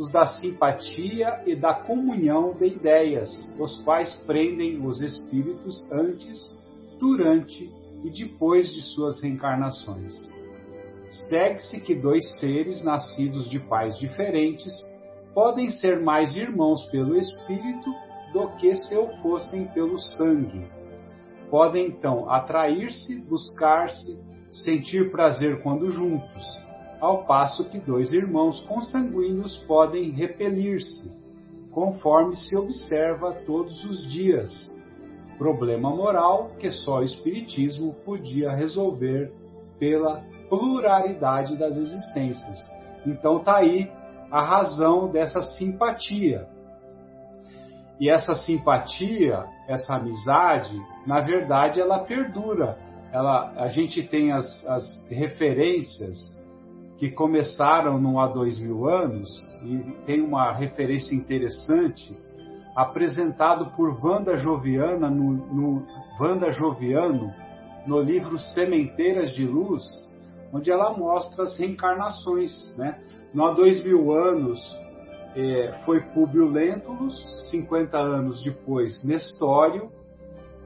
os da simpatia e da comunhão de ideias, os quais prendem os espíritos antes, durante e depois de suas reencarnações. segue-se que dois seres nascidos de pais diferentes podem ser mais irmãos pelo espírito do que se eu fossem pelo sangue. Podem então atrair-se, buscar-se, sentir prazer quando juntos, ao passo que dois irmãos consanguíneos podem repelir-se, conforme se observa todos os dias. Problema moral que só o Espiritismo podia resolver pela pluralidade das existências. Então está aí a razão dessa simpatia. E essa simpatia, essa amizade, na verdade, ela perdura. Ela, a gente tem as, as referências que começaram no há dois mil anos, e tem uma referência interessante, apresentado por Wanda Joviana no, no Joviano no livro Sementeiras de Luz, onde ela mostra as reencarnações. Né? No há dois mil anos é, foi Públio Lentulus, 50 anos depois Nestório.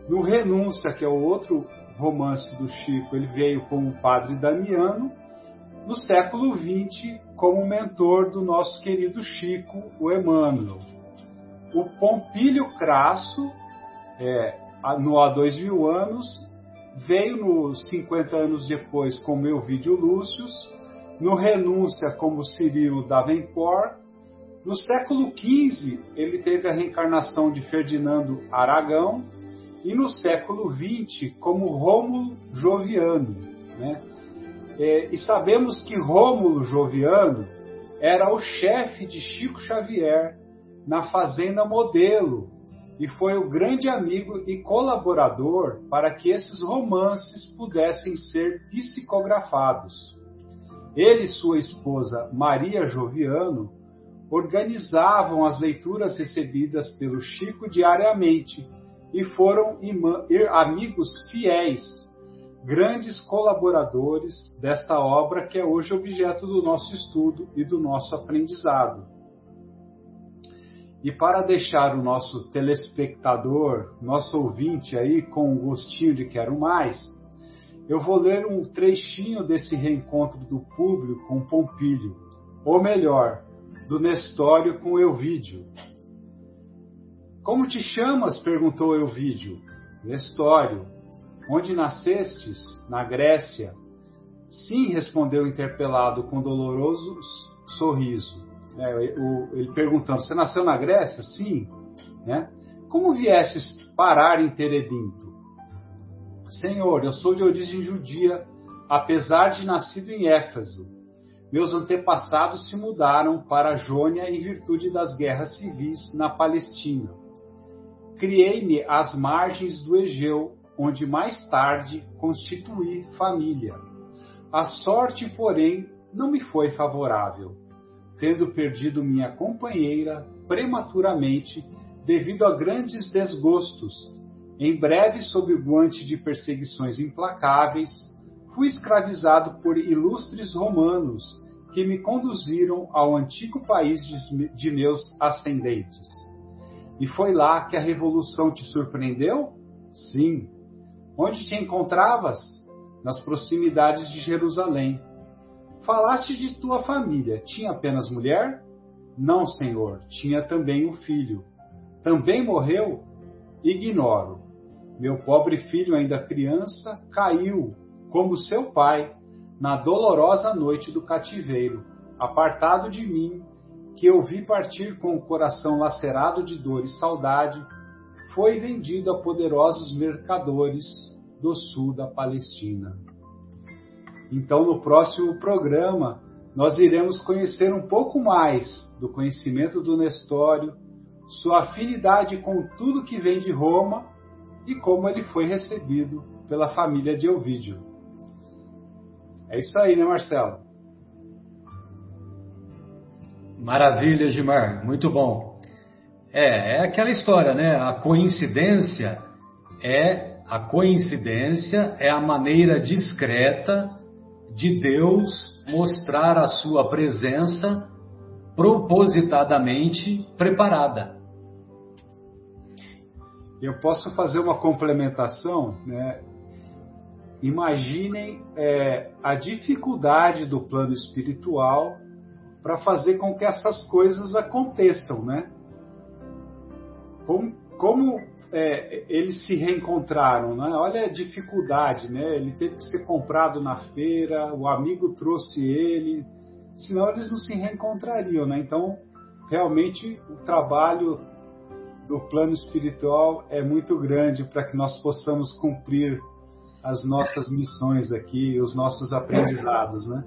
No Renúncia, que é o outro romance do Chico, ele veio como Padre Damiano. No século XX, como mentor do nosso querido Chico, o Emmanuel. O Pompílio Crasso, é, no há dois mil anos, veio nos 50 anos depois como Elvídio Lúcius, no Renúncia como Cirilo Davenport, no século XV ele teve a reencarnação de Ferdinando Aragão e no século XX como Rômulo Joviano. Né? É, e sabemos que Rômulo Joviano era o chefe de Chico Xavier na Fazenda Modelo, e foi o grande amigo e colaborador para que esses romances pudessem ser psicografados. Ele e sua esposa Maria Joviano organizavam as leituras recebidas pelo Chico diariamente e foram amigos fiéis, grandes colaboradores desta obra que é hoje objeto do nosso estudo e do nosso aprendizado. E para deixar o nosso telespectador, nosso ouvinte aí com um gostinho de quero mais, eu vou ler um trechinho desse reencontro do público com Pompílio, ou melhor, do Nestório com Elvídio. Como te chamas? perguntou Elvídio. Nestório. Onde nascestes? Na Grécia. Sim, respondeu o interpelado com doloroso sorriso. É, o, ele perguntando: Você nasceu na Grécia? Sim. Né? Como viesses parar em Terebinto? Senhor, eu sou de origem judia, apesar de nascido em Éfeso. Meus antepassados se mudaram para Jônia em virtude das guerras civis na Palestina. Criei-me às margens do Egeu, onde mais tarde constituí família. A sorte, porém, não me foi favorável tendo perdido minha companheira prematuramente devido a grandes desgostos. Em breve, sob o guante de perseguições implacáveis, fui escravizado por ilustres romanos que me conduziram ao antigo país de meus ascendentes. E foi lá que a revolução te surpreendeu? Sim. Onde te encontravas? Nas proximidades de Jerusalém Falaste de tua família. Tinha apenas mulher? Não, senhor. Tinha também um filho. Também morreu? Ignoro. Meu pobre filho, ainda criança, caiu, como seu pai, na dolorosa noite do cativeiro, apartado de mim, que eu vi partir com o coração lacerado de dor e saudade, foi vendido a poderosos mercadores do sul da Palestina. Então, no próximo programa, nós iremos conhecer um pouco mais do conhecimento do Nestório, sua afinidade com tudo que vem de Roma e como ele foi recebido pela família de Ovídio. É isso aí, né, Marcelo? Maravilha, Gilmar, muito bom. É, é aquela história, né? A coincidência é a coincidência é a maneira discreta de Deus mostrar a sua presença propositadamente preparada. Eu posso fazer uma complementação, né? imaginem é, a dificuldade do plano espiritual para fazer com que essas coisas aconteçam, né? Como, como é, eles se reencontraram, né? Olha a dificuldade, né? Ele teve que ser comprado na feira, o amigo trouxe ele, senão eles não se reencontrariam, né? Então, realmente, o trabalho do plano espiritual é muito grande para que nós possamos cumprir as nossas missões aqui, os nossos aprendizados, né?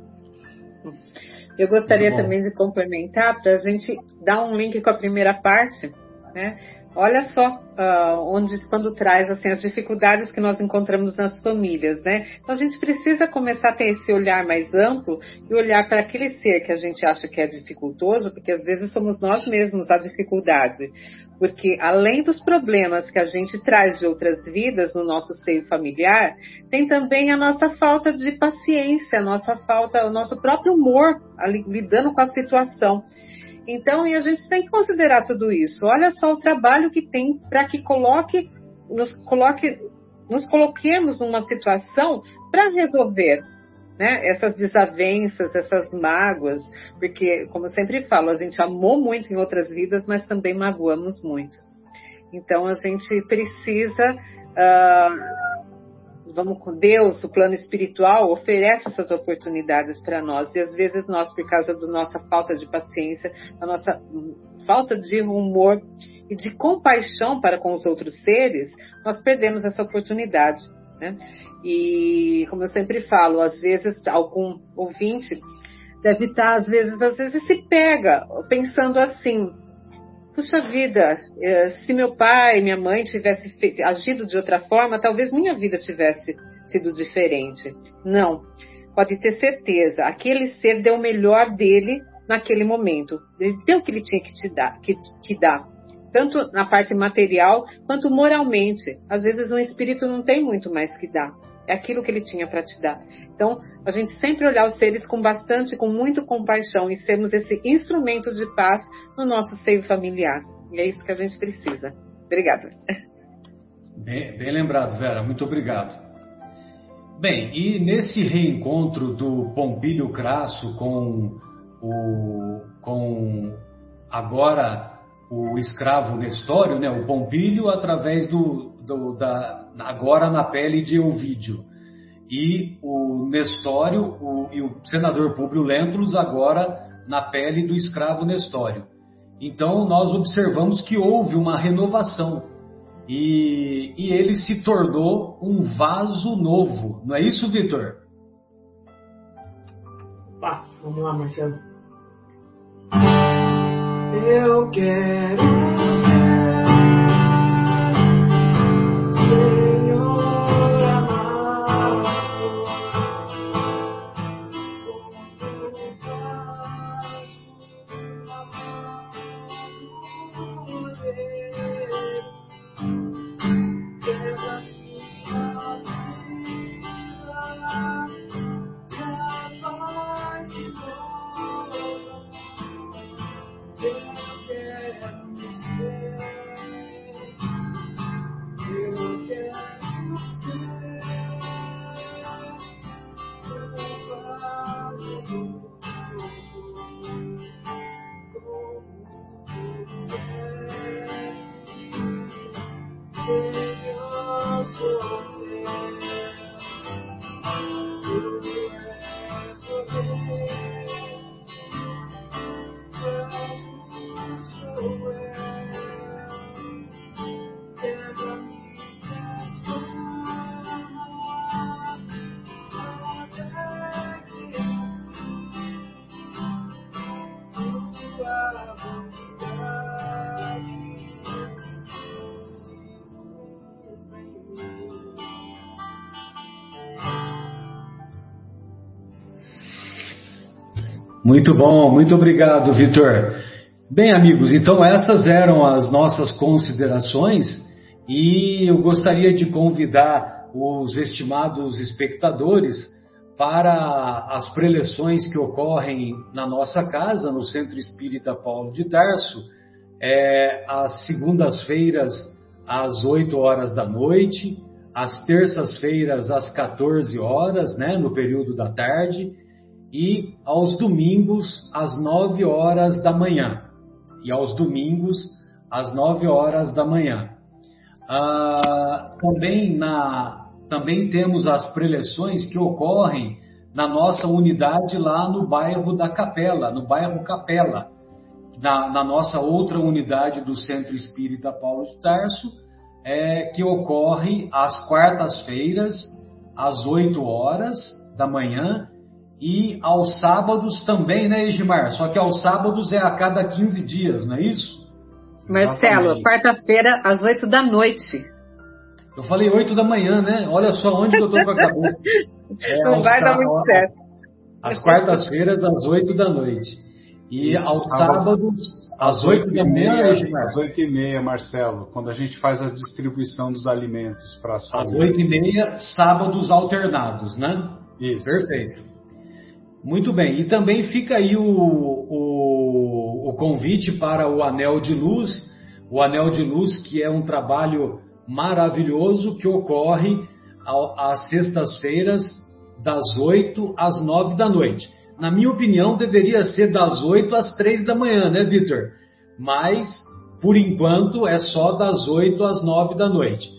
Eu gostaria também de complementar para a gente dar um link com a primeira parte, né? Olha só uh, onde quando traz assim as dificuldades que nós encontramos nas famílias, né? Então a gente precisa começar a ter esse olhar mais amplo e olhar para aquele ser que a gente acha que é dificultoso, porque às vezes somos nós mesmos a dificuldade. Porque além dos problemas que a gente traz de outras vidas no nosso seio familiar, tem também a nossa falta de paciência, a nossa falta, o nosso próprio humor lidando com a situação. Então, e a gente tem que considerar tudo isso. Olha só o trabalho que tem para que coloque, nos coloque, nos coloquemos numa situação para resolver. Né, essas desavenças, essas mágoas, porque, como eu sempre falo, a gente amou muito em outras vidas, mas também magoamos muito. Então, a gente precisa uh, vamos com Deus, o plano espiritual oferece essas oportunidades para nós. E às vezes nós, por causa da nossa falta de paciência, da nossa falta de humor e de compaixão para com os outros seres, nós perdemos essa oportunidade. Né? E como eu sempre falo, às vezes algum ouvinte deve estar, às vezes, às vezes se pega pensando assim, puxa vida, eh, se meu pai, minha mãe tivesse agido de outra forma, talvez minha vida tivesse sido diferente. Não. Pode ter certeza, aquele ser deu o melhor dele naquele momento. Ele deu o que ele tinha que te dar, que, que dar. Tanto na parte material quanto moralmente. Às vezes um espírito não tem muito mais que dar é aquilo que ele tinha para te dar. Então, a gente sempre olhar os seres com bastante, com muito compaixão e sermos esse instrumento de paz no nosso seio familiar. E é isso que a gente precisa. Obrigada. Bem, bem lembrado, Vera. Muito obrigado. Bem, e nesse reencontro do Pompílio Crasso com o com agora o escravo Nestório, né, o Pompílio, através do, do, da, agora na pele de Ovídio. E o Nestório o, e o senador Públio Lentulus agora na pele do escravo Nestório. Então nós observamos que houve uma renovação e, e ele se tornou um vaso novo. Não é isso, Vitor? Tá, vamos lá, Marcelo. Eu quero Lord. Muito bom, muito obrigado, Vitor. Bem, amigos, então essas eram as nossas considerações e eu gostaria de convidar os estimados espectadores para as preleções que ocorrem na nossa casa, no Centro Espírita Paulo de Tarso, é, às segundas-feiras, às 8 horas da noite, às terças-feiras às 14 horas, né, no período da tarde, e aos domingos às 9 horas da manhã. E aos domingos às 9 horas da manhã. Ah, também, na, também temos as preleções que ocorrem na nossa unidade lá no bairro da Capela, no bairro Capela, na, na nossa outra unidade do Centro Espírita Paulo de Tarso, é, que ocorre às quartas-feiras, às 8 horas da manhã, e aos sábados também, né, Edmar? Só que aos sábados é a cada 15 dias, não é isso? Marcelo, quarta-feira, às 8 da noite. Eu falei 8 da manhã, né? Olha só onde que eu tô com a cabeça. É, Não vai dar muito certo. Às quartas-feiras, às 8 da noite. E Isso, aos sábados, às 8 da manhã. Às 8 e meia, Marcelo, quando a gente faz a distribuição dos alimentos para as famílias. Às 8 e meia, sábados alternados, né? Isso. Perfeito. Muito bem. E também fica aí o, o, o convite para o Anel de Luz. O Anel de Luz, que é um trabalho maravilhoso que ocorre às sextas-feiras, das 8 às 9 da noite. Na minha opinião, deveria ser das 8 às 3 da manhã, né, Vitor? Mas, por enquanto, é só das 8 às 9 da noite.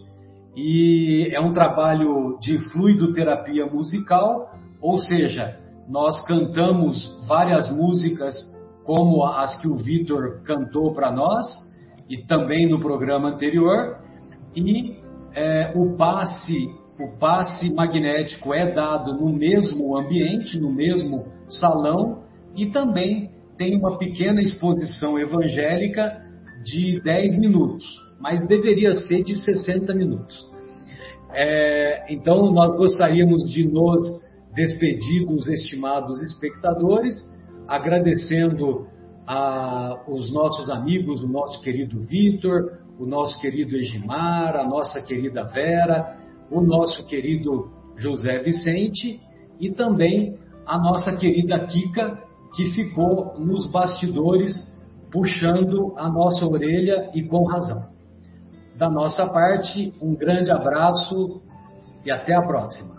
E é um trabalho de fluidoterapia musical, ou seja, nós cantamos várias músicas como as que o Vitor cantou para nós e também no programa anterior e é, o passe o passe magnético é dado no mesmo ambiente, no mesmo salão, e também tem uma pequena exposição evangélica de 10 minutos, mas deveria ser de 60 minutos. É, então, nós gostaríamos de nos despedir dos estimados espectadores, agradecendo a, os nossos amigos, o nosso querido Vitor, o nosso querido Egimar, a nossa querida Vera, o nosso querido José Vicente e também a nossa querida Kika, que ficou nos bastidores puxando a nossa orelha e com razão. Da nossa parte, um grande abraço e até a próxima.